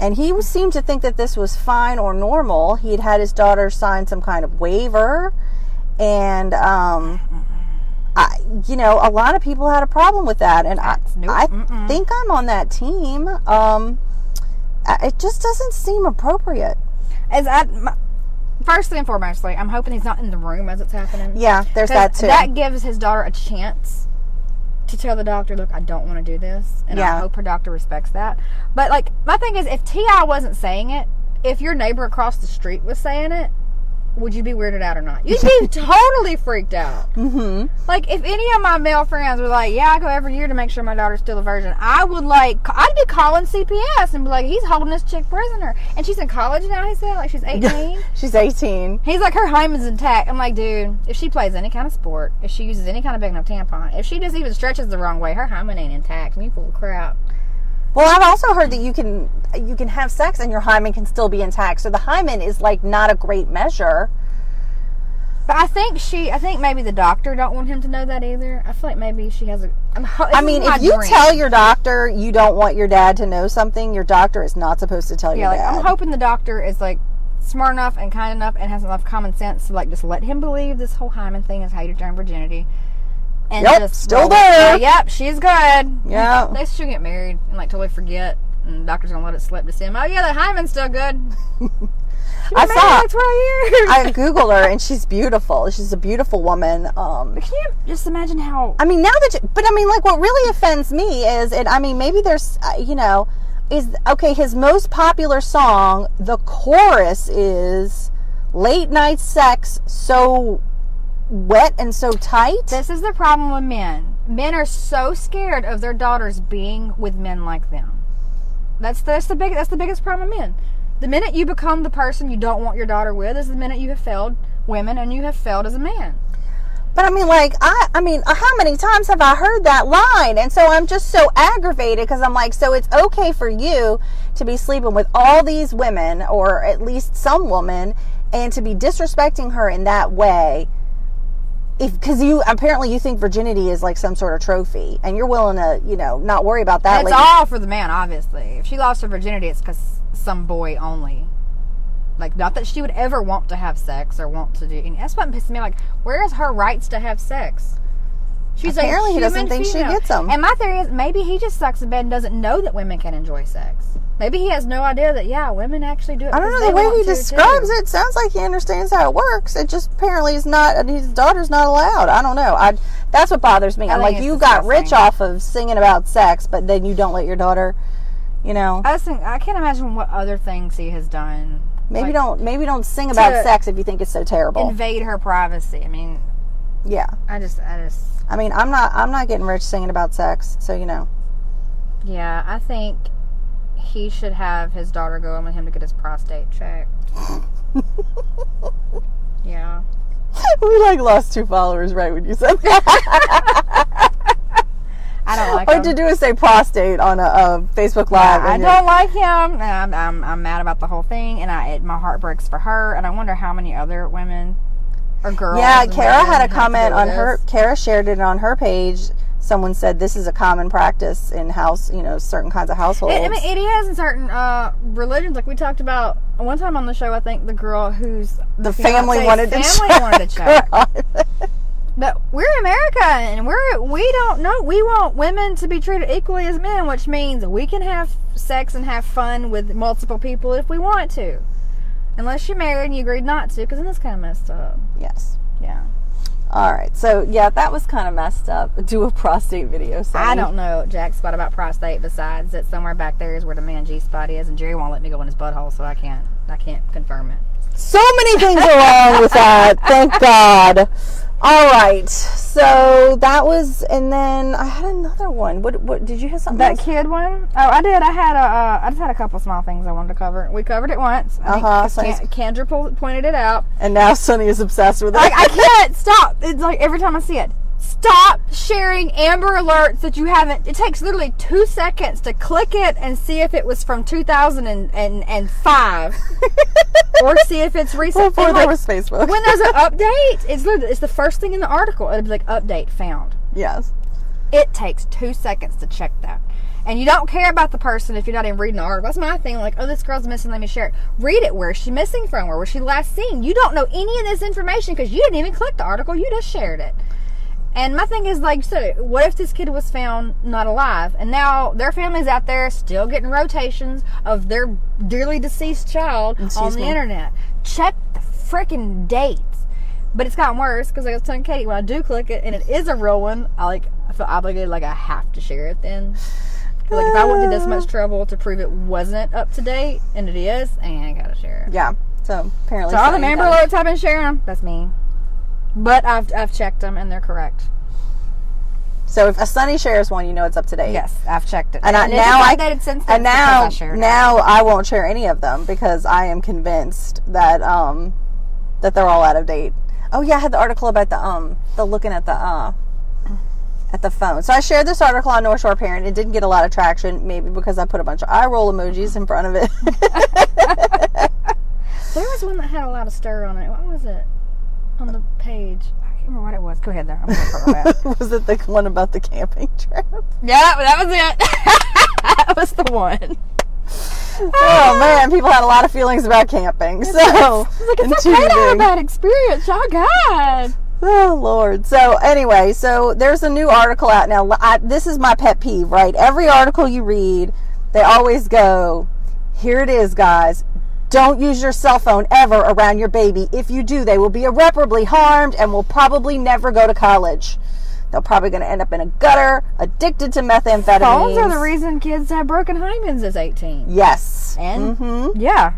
and he seemed to think that this was fine or normal. He had had his daughter sign some kind of waiver, and um, I, you know, a lot of people had a problem with that, and I, Nope. I Mm-mm. think I'm on that team. Um, it just doesn't seem appropriate. as I, my, firstly and foremostly, I'm hoping he's not in the room as it's happening. Yeah, there's that too. That gives his daughter a chance to tell the doctor, "Look, I don't want to do this," and I hope her doctor respects that. But like, my thing is, if TI wasn't saying it, if your neighbor across the street was saying it, would you be weirded out or not? You'd be totally freaked out. hmm Like, if any of my male friends were like, "Yeah, I go every year to make sure my daughter's still a virgin," I would like, I'd be calling CPS and be like, "He's holding this chick prisoner, and she's in college now." He said, like, she's 18. She's 18. He's like, her hymen's intact. I'm like, dude, if she plays any kind of sport, if she uses any kind of big enough tampon, if she just even stretches the wrong way, her hymen ain't intact. And you full of crap. Well, I've also heard that you can you can have sex and your hymen can still be intact. So the hymen is like not a great measure. But I think she, I think maybe the doctor don't want him to know that either. I feel like maybe she has a. I'm, I mean, if you dream. tell your doctor you don't want your dad to know something, your doctor is not supposed to tell yeah, your like dad. I'm hoping the doctor is like smart enough and kind enough and has enough common sense to like just let him believe this whole hymen thing is how you return virginity. And Yep, just still there. Yeah, yep, she's good. Yeah. They should get married and like totally forget. And the doctor's gonna let it slip to see him. Oh yeah, the hymen's still good. I saw. like 12 years. I googled her and she's beautiful. She's a beautiful woman. Um, Can you just imagine how? I mean, now that, you, but I mean, like, what really offends me is, and I mean, maybe there's, uh, you know, is okay. His most popular song, the chorus is late night sex so wet and so tight. This is the problem with men. Men are so scared of their daughters being with men like them. That's that's the big that's the biggest problem with men. The minute you become the person you don't want your daughter with is the minute you have failed women and you have failed as a man. But I mean, like, I, I mean, uh, how many times have I heard that line? And so I'm just so aggravated because I'm like, so it's okay for you to be sleeping with all these women, or at least some woman, and to be disrespecting her in that way. If because you apparently you think virginity is like some sort of trophy, and you're willing to, you know, not worry about that. It's all for the man, obviously. If she lost her virginity, it's because some boy only. Like, not that she would ever want to have sex or want to do. And that's what pisses me. Like, where is her rights to have sex? She's Apparently he doesn't think she gets gets 'em. And my theory is maybe he just sucks in bed and doesn't know that women can enjoy sex. Maybe he has no idea that yeah, women actually do it. I don't know the way he describes too. it. Sounds like he understands how it works. It just apparently is not. His daughter's not allowed. I don't know. I that's what bothers me. I I'm like, you got rich off of singing about sex, but then you don't let your daughter. You know, I think I can't imagine what other things he has done. maybe like, don't maybe don't sing about sex if you think it's so terrible. invade her privacy. I mean, yeah, I just, I just, I mean, I'm not I'm not getting rich singing about sex, so you know. yeah, I think he should have his daughter go in with him to get his prostate checked. yeah. we like lost two followers right when you said that. I don't like All him. to do is say prostate on a, a Facebook Live. I and you're- don't like him. I'm, I'm, I'm mad about the whole thing, and I it, my heart breaks for her. And I wonder how many other women or girls. Yeah, Kara had a comment on her. Kara shared it on her page. Someone said this is a common practice in house, you know, certain kinds of households. It, I mean, it is in certain uh, religions. Like we talked about one time on the show. I think the girl who's the family wanted to family check. wanted to check. But we're America, and we're we don't know. We want women to be treated equally as men, which means we can have sex and have fun with multiple people if we want to, unless you're married and you agreed not to, because then it's kind of messed up. yes. Yeah, All right. So yeah, that was kind of messed up. Do a prostate video. Sunnie. I don't know Jack spot about prostate. Besides that, somewhere back there is where the man G spot is, and Jerry won't let me go in his butthole, so I can't I can't confirm it. So many things are wrong with that. Thank God. All right. So that was, and then I had another one. What? What? Did you have something? That else? kid one? Oh, I did. I had a. Uh, I just had a couple small things I wanted to cover. We covered it once. So Ken- Kendra po- pointed it out. And now Sunnie is obsessed with it. Like I can't stop. It's like every time I see it. Stop sharing Amber Alerts that you haven't. It takes literally two seconds to click it and see if it was from 2005, or see if it's recent. Before And, there like, was Facebook. when there's an update, it's literally it's the first thing in the article. It'll be like update found. yes. It takes two seconds to check that. And you don't care about the person if you're not even reading the article. That's my thing. Like, oh, this girl's missing. Let me share it. Read it. Where is she missing from? Where was she last seen? You don't know any of this information because you didn't even click the article. You just shared it. And my thing is like, so what if this kid was found not alive, and now their family's out there still getting rotations of their dearly deceased child on the me? internet? Check the freaking dates. But it's gotten worse because I was telling Katy when I do click it and it is a real one, I like I feel obligated, like I have to share it then. like if I went through this much trouble to prove it wasn't up to date and it is, and I gotta share it. Yeah. So apparently. So all the member alerts I've been sharing them, that's me. But I've I've checked them and they're correct. So if a Sunnie shares one, you know it's up to date. Yes, I've checked it. And, I, now I updated since then and now I now I won't share any of them because I am convinced that um that they're all out of date. Oh yeah, I had the article about the um the looking at the uh at the phone. So I shared this article on North Shore Parent. It didn't get a lot of traction, maybe because I put a bunch of eye roll emojis in front of it. There was one that had a lot of stir on it. What was it? On the page. I can't remember what it was. Go ahead there. I'm gonna put it back. was it the one about the camping trip? Yeah, that was it. that was the one. Oh man, people had a lot of feelings about camping. So Like it's okay to have a bad experience. Oh God. Oh Lord. So anyway, so there's a new article out now. I, this is my pet peeve, right? Every article you read, they always go, "Here it is, guys. Don't use your cell phone ever around your baby. If you do, they will be irreparably harmed and will probably never go to college. They're probably going to end up in a gutter, addicted to methamphetamines. Phones are the reason kids have broken hymens as 18. Yes. And hmm yeah,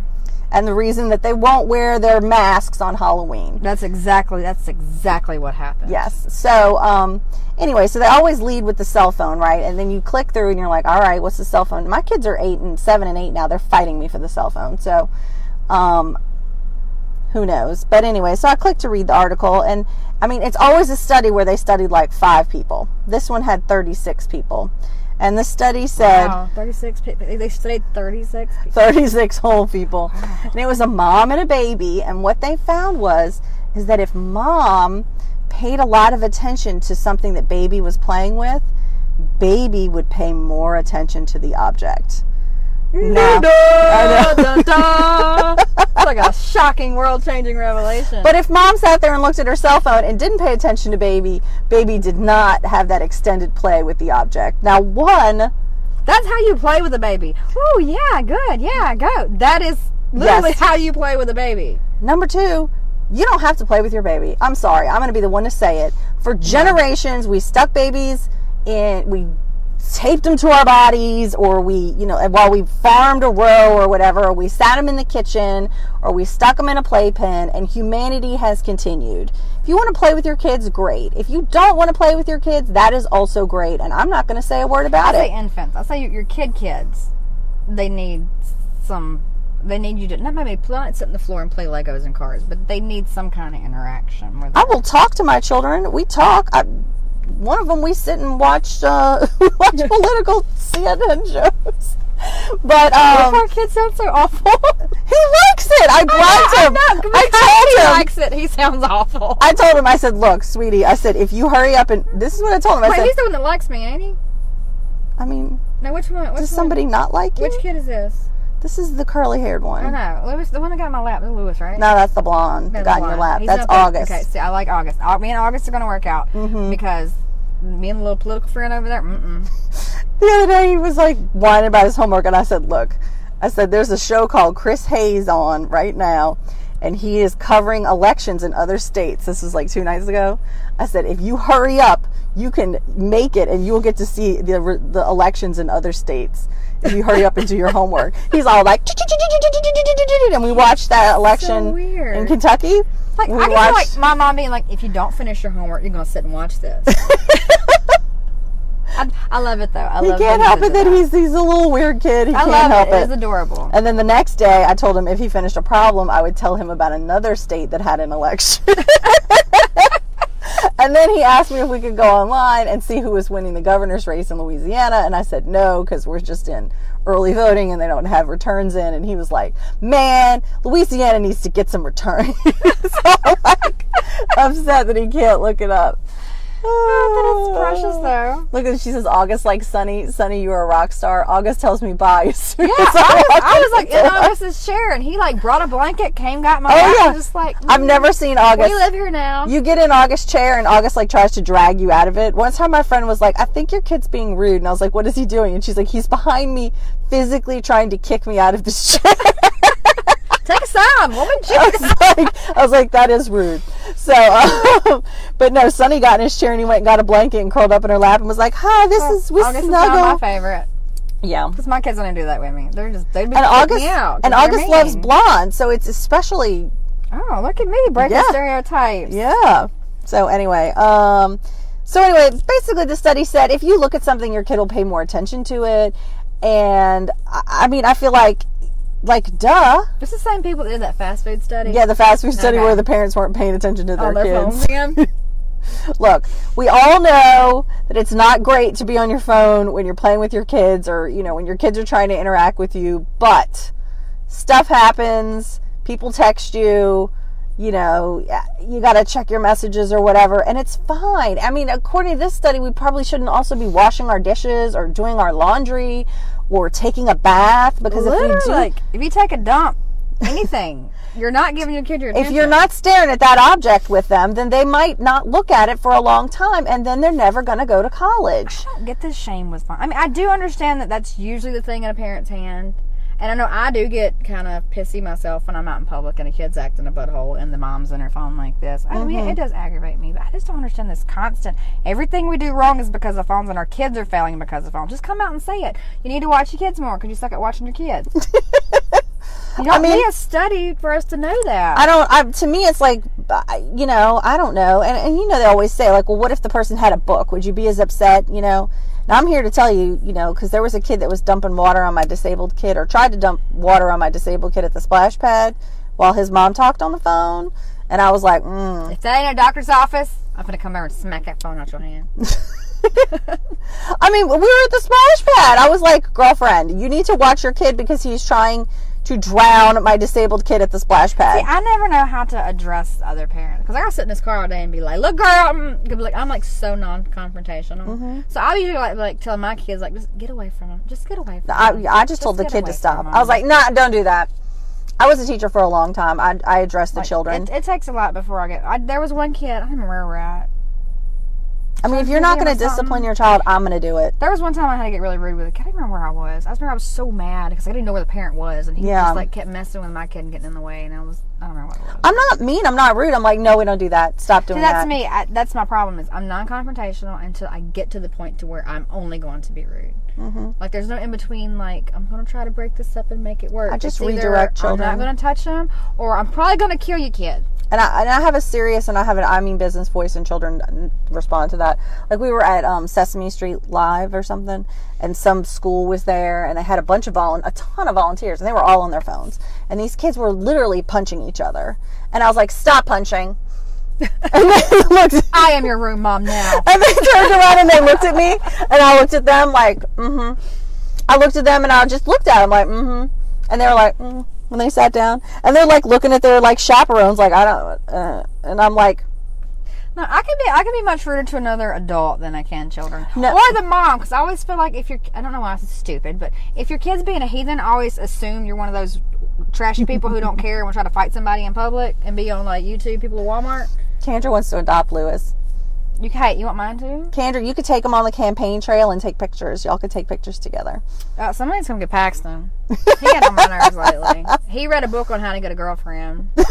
and the reason that they won't wear their masks on Halloween. That's exactly that's exactly what happened. Yes. So, um, anyway, so they always lead with the cell phone, right? And then you click through and you're like, all right, what's the cell phone? My kids are eight and seven and eight now. They're fighting me for the cell phone. So, um, who knows? But anyway, so I clicked to read the article, and I mean, it's always a study where they studied like five people. This one had 36 people. And the study said Wow, 36 people. They studied 36 people. 36 whole people. And it was a mom and a baby. And what they found was, is that if mom paid a lot of attention to something that baby was playing with, baby would pay more attention to the object. I know. Dun, dun. It's like a shocking world changing revelation. But if mom sat there and looked at her cell phone and didn't pay attention to baby, baby did not have that extended play with the object. Now, one, that's how you play with a baby. Oh, yeah, good. Yeah, go. That is literally Yes. how you play with a baby. number two, you don't have to play with your baby. I'm sorry. I'm going to be the one to say it. For generations, we stuck babies in, we taped them to our bodies, or we, you know, while we farmed a row or whatever, or we sat them in the kitchen, or we stuck them in a playpen, and humanity has continued. If you want to play with your kids, great. If you don't want to play with your kids, that is also great. And I'm not going to say a word about say it. infants. i'll say your, your kid kids. They need some. They need you to not maybe not sit on the floor and play Legos and cars, but they need some kind of interaction with. I will talk to my children. We talk. I, one of them, we sit and watch uh, watch political CNN shows. But um, our kid sounds so awful. he likes it. I blanked him. I, know, I told he him. likes it. He sounds awful. I told him. I said, "Look, sweetie," I said, "if you hurry up and this is what I told him." I Wait, said, he's the one that likes me, ain't he? "I mean, now which one? Which does one? somebody not like you?" Which kid is this? This is the curly-haired one. I know. Lewis, the one that got in my lap. Is Lewis, right? No, that's the blonde No, that got in your lap. He's That's August. Okay, see, I like August. Me and August are going to work out Mm-hmm. because me and a little political friend over there. The other day he was like whining about his homework and i said look i said there's a show called chris hayes on right now and he is covering elections in other states this was like two nights ago i said if you hurry up you can make it and you'll get to see the, the elections in other states you hurry up and do your homework he's all like and we watched that election in kentucky Like I can watched like my mom being like, if you don't finish your homework, you're going to sit and watch this. I, I love it though. I he can't help it that he's he's a little weird kid he I can't love help it. it It is adorable. And then the next day, I told him if he finished a problem, I would tell him about another state that had an election. and then he asked me if we could go online and see who was winning the governor's race in Louisiana. And I said no, because we're just in early voting and they don't have returns in. And he was like, man, Louisiana needs to get some returns. so I'm like upset that he can't look it up. Oh, precious though. Look at she says August like Sunnie, Sunnie, you're a rock star. August tells me bye. as Yeah, as I was, I was like in. August's chair, and he like brought a blanket, came, got my. Oh, yeah. just like I've mm, never seen August. We live here now. You get in August's chair and August like tries to drag you out of it. One time my friend was like, I think your kid's being rude. And I was like, what is he doing? And she's like, he's behind me physically trying to kick me out of this chair. Take a sign, woman. I was like, I was like, that is rude. So, um, but no, Sunnie got in his chair and he went and got a blanket and curled up in her lap and was like, hi, this is, we August is not my favorite Yeah. because my kids don't do that with me. They're just they'd be And August, me out. and August loves mean. blonde. So it's especially Oh, look at me breaking Yeah. stereotypes. Yeah. So anyway, um, so anyway, basically the study said if you look at something, your kid will pay more attention to it. And I, I mean, I feel like, like, duh. It's the same people that did that fast food study. Yeah, the fast food study Okay. where the parents weren't paying attention to oh, their, on their kids. phones. Look, we all know that it's not great to be on your phone when you're playing with your kids or, you know, when your kids are trying to interact with you, but stuff happens, people text you, you know, you got to check your messages or whatever, and it's fine. I mean, according to this study, we probably shouldn't also be washing our dishes or doing our laundry or taking a bath because if Literally, we do like if you take a dump, anything, you're not giving your kid your attention. if you're not staring at that object with them, then they might not look at it for a long time and then they're never going to go to college. I don't get this shame was fine. I mean, I do understand that that's usually the thing in a parent's hand. And I know I do get kind of pissy myself when I'm out in public and a kid's acting a butthole and the mom's in her phone like this. I mean, it mm-hmm. does aggravate me, but I just don't understand this constant. Everything we do wrong is because of phones and our kids are failing because of phones. Just come out and say it. You need to watch your kids more because you suck at watching your kids. You don't I mean- need a study for us to know that. I don't. I, to me, it's like, you know, I don't know. And, and you know, they always say like, well, what if the person had a book? Would you be as upset? You know. Now I'm here to tell you, you know, because there was a kid that was dumping water on my disabled kid, or tried to dump water on my disabled kid at the splash pad, while his mom talked on the phone, and I was like, mm. if that ain't a doctor's office, I'm gonna come over and smack that phone out your hand. I mean, we were at the splash pad. I was like, girlfriend, you need to watch your kid because he's trying to drown my disabled kid at the splash pad. See, I never know how to address other parents because I gotta sit in this car all day and be like, "Look, girl," I'm, be like, I'm like so non-confrontational. Mm-hmm. So I usually like, like telling my kids like, just get away from him, just get away from I, him. I just told the kid to stop. I was like, nah, don't do that. I was a teacher for a long time. I, I addressed the Like, children. It, it takes a lot before I get. I, there was one kid. I don't remember where we're at. I mean, if you're not going to discipline your child, I'm going to do it. There was one time I had to get really rude with it. I can't remember where I was. I remember I was so mad because I didn't know where the parent was, and he Yeah. just like kept messing with my kid and getting in the way, and I was I don't know what it was. I'm not mean. I'm not rude. I'm like, no, we don't do that. Stop doing See, that's that. me. I, that's my problem. Is I'm non-confrontational until I get to the point to where I'm only going to be rude. Mm-hmm. Like there's no in between. Like I'm going to try to break this up and make it work. I just It's either redirect children. I'm not going to touch them, or I'm probably going to kill you, kid. And I, and I have a serious and I have an I mean business voice, and children respond to that. Like we were at um, Sesame Street Live or something, and some school was there, and they had a bunch of vol- a ton of volunteers, and they were all on their phones, and these kids were literally punching each other, and I was like, stop punching. and they looked, I am your room mom now. and they turned around and they looked at me, and I looked at them like, mm-hmm. I looked at them and I just looked at them like, mm-hmm. And they were like, mm when they sat down, and they're like looking at their like chaperones, like I don't, uh, and I'm like, No, I can be I can be much ruder to another adult than I can children, No. or the mom. Because I always feel like if you're I don't know why is stupid, but if your kid's being a heathen, I always assume you're one of those trashy people who don't care and will try to fight somebody in public and be on like YouTube people at Walmart. Kendra wants to adopt Lewis. You hey, you want mine too? Kendra, you could take them on the campaign trail and take pictures. Y'all could take pictures together. Uh, somebody's gonna get Paxton. He got on my nerves lately. He read a book on how to get a girlfriend. He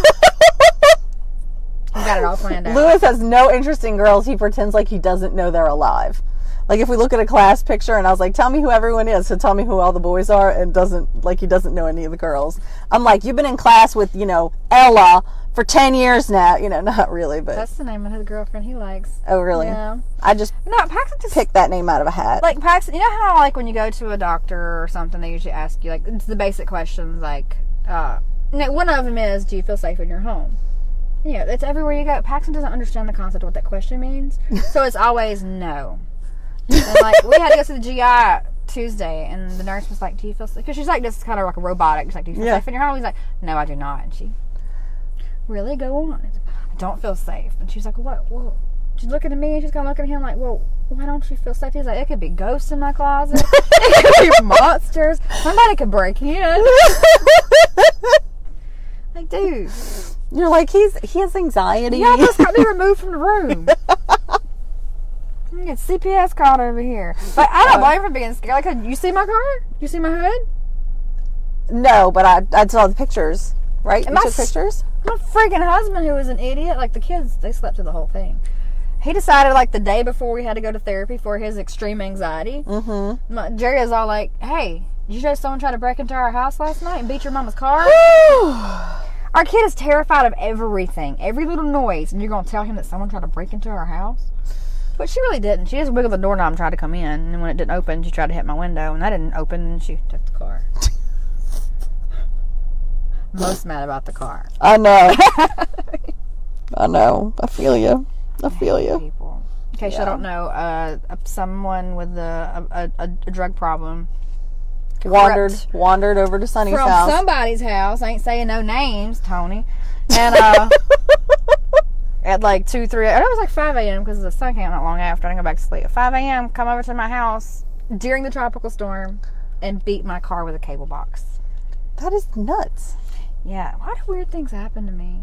got it all planned out. Lewis has no interest in girls. He pretends like he doesn't know they're alive. Like if we look at a class picture and I was like, "Tell me who everyone is," so tell me who all the boys are, and doesn't like he doesn't know any of the girls. I'm like, "You've been in class with you know Ella for ten years now." You know, not really, but That's the name of his girlfriend he likes. oh really? Yeah. I just No, Paxton just picked that name out of a hat. like Paxton. You know how like when you go to a doctor or something, they usually ask you like it's the basic questions like, uh, one of them is, do you feel safe in your home? You know, it's everywhere you go. Paxton doesn't understand the concept of what that question means, so it's always no. And like we had to go to the GI Tuesday, and the nurse was like, "Do you feel safe?" Because she's like, "This is kind of like a robotic." She's like, "Do you feel Yeah. safe in your home?" He's like, "No, I do not." And she, really, go on. I don't feel safe. And she's like, "What? Well." She's looking at me, and she's kind of looking at him like, "Well, why don't you feel safe?" He's like, "It could be ghosts in my closet. it could be monsters. Somebody could break in." Like, dude, You're like he's he has anxiety. y'all just got me removed from the room. Get CPS called over here. But I don't uh, blame him for being scared. Like, you see my car? You see my hood? no, but I I saw the pictures. Right? You my took s- pictures. My freaking husband, who was an idiot, like the kids, they slept through the whole thing. He decided, like the day before we had to go to therapy for his extreme anxiety. Mm-hmm. My, Jerry is all like, "Hey, did you know someone tried to break into our house last night and beat your mama's car?" our kid is terrified of everything, every little noise, and you're gonna tell him that someone tried to break into our house? But she really didn't. She just wiggled the doorknob and tried to come in, and when it didn't open, she tried to hit my window, and that didn't open, and she took the car. Most mad about the car. I know. I know. I feel you. I feel you. people. In case Yeah. you don't know, uh, someone with a, a, a, a drug problem Wandered wandered over to Sunnie's from house. somebody's house. I ain't saying no names, Tony. And uh, at like two, three, it was like five a.m. because the sun came out not long after. I didn't go back to sleep. At five a.m., come over to my house during the tropical storm and beat my car with a cable box. that is nuts. Yeah, why do weird things happen to me?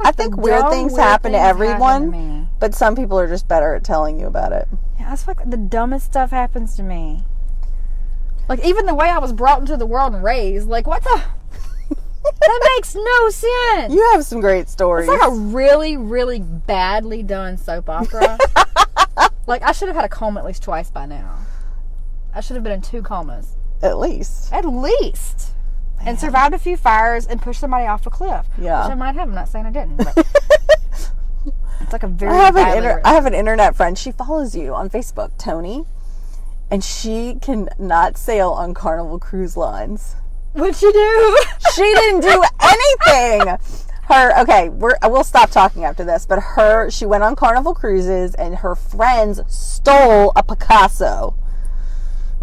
I think weird things weird happen to things everyone. me. But some people are just better at telling you about it. Yeah, that's like the dumbest stuff happens to me. Like even the way I was brought into the world and raised, like what the That makes no sense. You have some great stories. It's like a really, really badly done soap opera. like I should have had a coma at least twice by now. I should have been in two comas. at least. At least. And survived a few fires and pushed somebody off a cliff. Yeah. Which I might have. I'm not saying I didn't. But it's like a very. I have an inter- I have an internet friend. She follows you on Facebook, Tony, and she cannot sail on Carnival Cruise Lines. What'd she do? She didn't do anything. Her okay, we're we'll stop talking after this. But her, she went on Carnival cruises, and her friends stole a Picasso.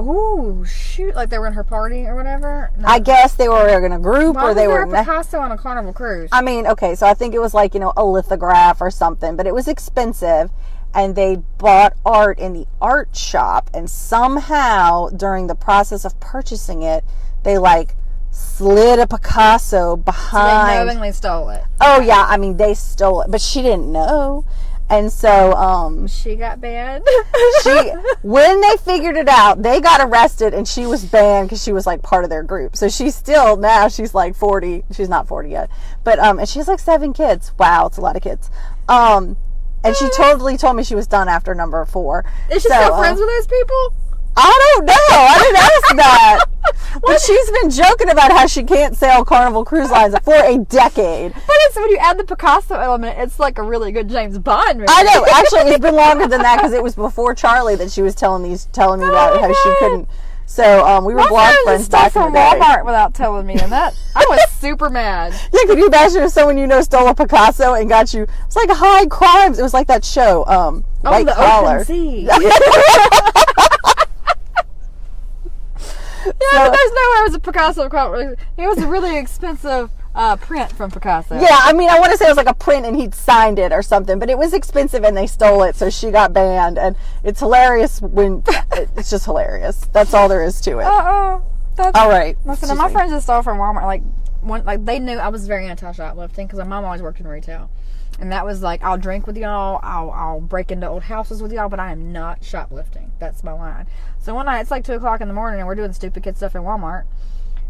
Ooh, shoot! Like they were in her party or whatever. No. I guess they were in a group, Why or they were. a Picasso on a Carnival cruise? I mean, okay, so I think it was like, you know, a lithograph or something, but it was expensive. And they bought art in the art shop. And somehow, during the process of purchasing it, they like slid a Picasso behind. they behind. knowingly stole it. oh, yeah, I mean, they stole it, but she didn't know. And so, um, She got banned. she, when they figured it out, they got arrested and she was banned because she was like part of their group. So she's still, now she's like 40. She's not 40 yet. But, um, and she has like seven kids. Wow, it's a lot of kids. Um, and she totally told me she was done after number four. Is she So, still uh, friends with those people? I don't know. I didn't ask that. But she's been joking about how she can't sail Carnival Cruise Lines for a decade. But it's when you add the Picasso element, it's like a really good James Bond movie. I know. Actually, it's been longer than that because it was before Charlie that she was telling these, telling me about Oh my how she couldn't. So um, we were My blog friend friends back in the from day. Walmart without telling me, and that I was super mad. Yeah, could you imagine if someone you know stole a Picasso and got you? It's like high crimes. It was like that show, um, On White the Collar. Yeah, So- but there's no way it was a Picasso. It was a really expensive uh, print from Picasso. Yeah, I mean, I want to say it was like a print and he'd signed it or something, but it was expensive and they stole it, so she got banned. And it's hilarious when it's just hilarious. That's all there is to it. That's, all right. Listen, Excuse my me. friends just stole from Walmart. Like, one, like they knew I was very anti shoplifting because my mom always worked in retail, and that was like, I'll drink with y'all, I'll I'll break into old houses with y'all, but I am not shoplifting. That's my line. So one night it's like two o'clock in the morning, and we're doing stupid kid stuff in Walmart.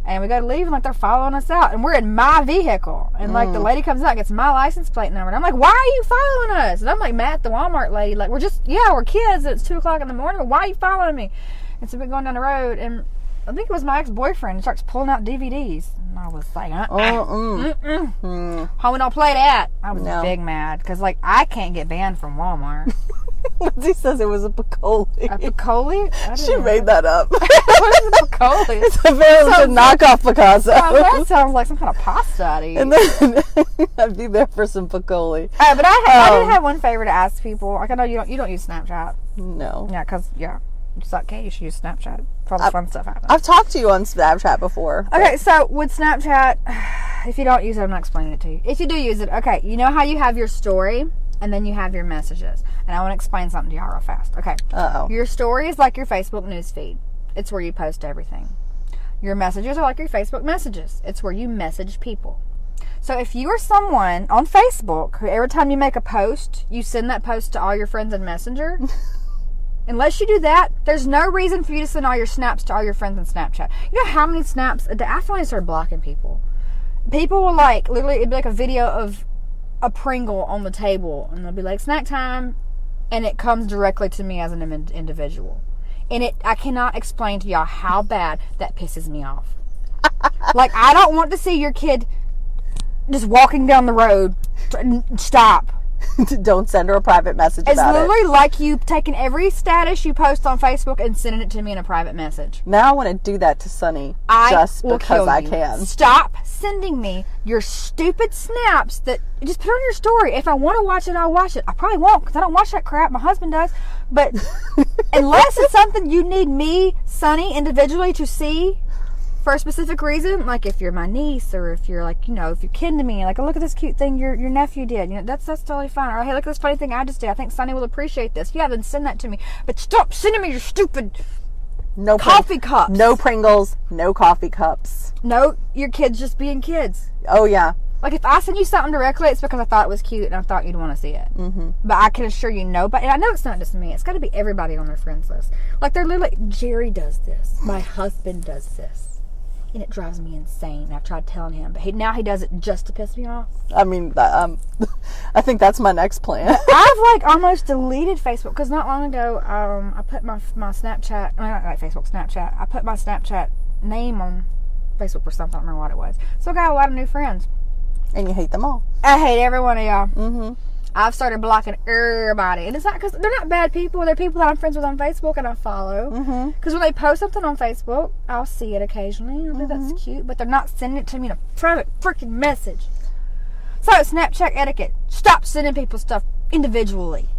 And we go to leave, and like they're following us out, and we're in my vehicle, and like the lady comes out, and gets my license plate number, and I'm like, "Why are you following us?" And I'm like mad at the Walmart lady, like, "We're just, yeah, we're kids. It's two o'clock in the morning. Why are you following me?" And so we're going down the road, and I think it was my ex boyfriend. He starts pulling out DVDs, and I was like, uh, Oh, mm. mm Mm. "Homie, don't play that." I was No. big mad because like I can't get banned from Walmart. he says it was a Piccoli. A Piccoli? She didn't made that up. what is a Piccoli? it's a like- knockoff Picasso. Oh, that sounds like some kind of pasta I'd eat. and then I'd be there for some Piccoli. Uh, but I, I Um, did have one favor to ask people. Like I know you don't you don't use Snapchat. No. Yeah, because yeah, you suck Kate. You should use Snapchat. For all the fun stuff happens. I've talked to you on Snapchat before. Okay, so with Snapchat, if you don't use it, I'm not explaining it to you. If you do use it, okay, you know how you have your story and then you have your messages. And I want to explain something to y'all real fast. Okay. Uh oh. Your story is like your Facebook news feed. It's where you post everything. Your messages are like your Facebook messages. It's where you message people. So if you are someone on Facebook who every time you make a post, you send that post to all your friends in Messenger, unless you do that, there's no reason for you to send all your snaps to all your friends in Snapchat. You know how many snaps a day? I finally started blocking people. People will like literally it'd be like a video of a Pringle on the table, and they'll be like snack time, and it comes directly to me as an individual. And it, I cannot explain to y'all how bad that pisses me off. like, I don't want to see your kid just walking down the road. Stop. Don't send her a private message It's about it. literally like you taking every status you post on Facebook and sending it to me in a private message. Now I want to do that to Sunnie I just will because kill I can. Stop sending me your stupid snaps that just put on your story. If I want to watch it, I'll watch it. I probably won't because I don't watch that crap. My husband does. But unless it's something you need me, Sunnie, individually to see for a specific reason, like if you're my niece or if you're like, you know, if you're kin to me, like, oh, look at this cute thing your your nephew did. You know, that's that's totally fine. Or hey, look at this funny thing I just did. I think Sunnie will appreciate this. Yeah, then send that to me. But stop sending me your stupid No Pring- coffee cups. no Pringles, no coffee cups. No, your kids just being kids. Oh yeah, Like if I send you something directly, it's because I thought it was cute and I thought you'd want to see it. Mm-hmm. But I can assure you, nobody. And I know it's not just me. It's got to be everybody on their friends list. Like they're literally Jerry does this. My husband does this, and it drives me insane. I've tried telling him, but he, now he does it just to piss me off. I mean, um, I think that's my next plan. I've like almost deleted Facebook because not long ago, um, I put my my Snapchat, I not like Facebook, Snapchat. I put my Snapchat name on Facebook for something. I don't remember what it was. So I got a lot of new friends. And you hate them all. I hate every one of y'all. Mm-hmm. I've started blocking everybody, and it's not because they're not bad people. They're people that I'm friends with on Facebook and I follow. Mm-hmm. Because when they post something on Facebook, I'll see it occasionally. I'll be, that's cute, but they're not sending it to me in a private freaking message. So Snapchat etiquette: stop sending people stuff individually.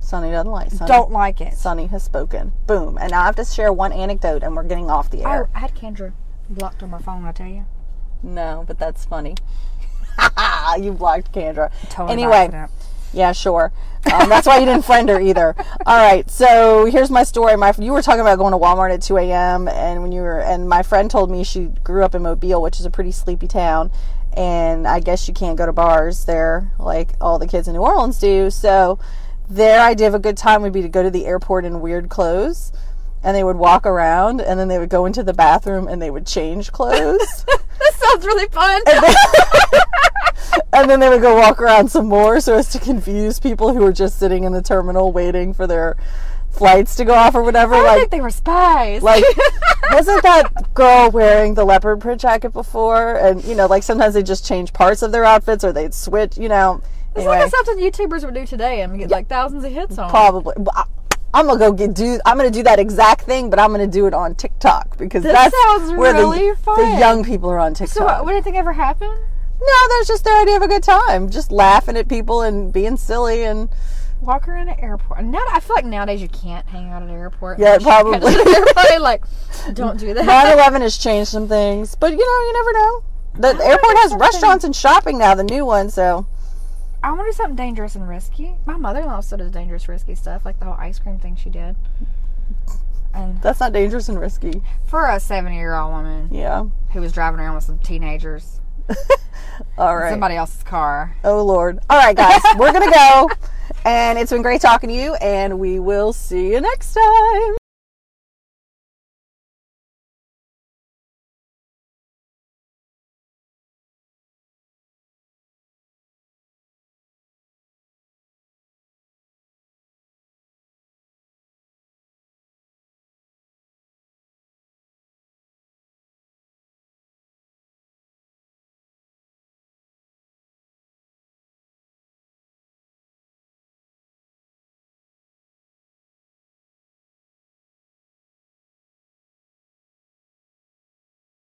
Sunnie doesn't like Sunnie. Don't like it. Sunnie has spoken. Boom. And now I have to share one anecdote, and we're getting off the Oh, air. I had Kendra blocked on my phone. I tell you. No, but that's funny. you blocked Kendra. Totally anyway, yeah, sure. Um, that's why you didn't friend her either. All right, so here's my story. My you were talking about going to Walmart at 2 a.m. and when you were and my friend told me she grew up in Mobile, which is a pretty sleepy town, and I guess you can't go to bars there like all the kids in New Orleans do. So their idea of a good time would be to go to the airport in weird clothes. And they would walk around, and then they would go into the bathroom, and they would change clothes. That sounds really fun. and then they would go walk around some more so as to confuse people who were just sitting in the terminal waiting for their flights to go off or whatever. I like, think they were spies. like wasn't that girl wearing the leopard print jacket before? And you know, like sometimes they just change parts of their outfits or they'd switch. You know, it's anyway, like something YouTubers would do today and get like thousands of hits on. probably. well, I'm gonna go get do. I'm gonna do that exact thing, but I'm gonna do it on TikTok because That that's sounds where really the, fun. the young people are on TikTok. So, what, would anything ever happen? no, that's just their idea of a good time, just laughing at people and being silly and. Walk around an airport. Now I feel like nowadays you can't hang out at an airport. Yeah, probably. Everybody like, don't do that. 9/11 has changed some things, but you know, you never know. The I airport has restaurants and shopping now, the new one. So I want to do something dangerous and risky. My mother-in-law still does dangerous, risky stuff, like the whole ice cream thing she did. And that's not dangerous and risky. for a seventy-year-old woman Yeah. who was driving around with some teenagers, All right. somebody else's car. Oh Lord. All right, guys, we're gonna go, and it's been great talking to you, and we will see you next time.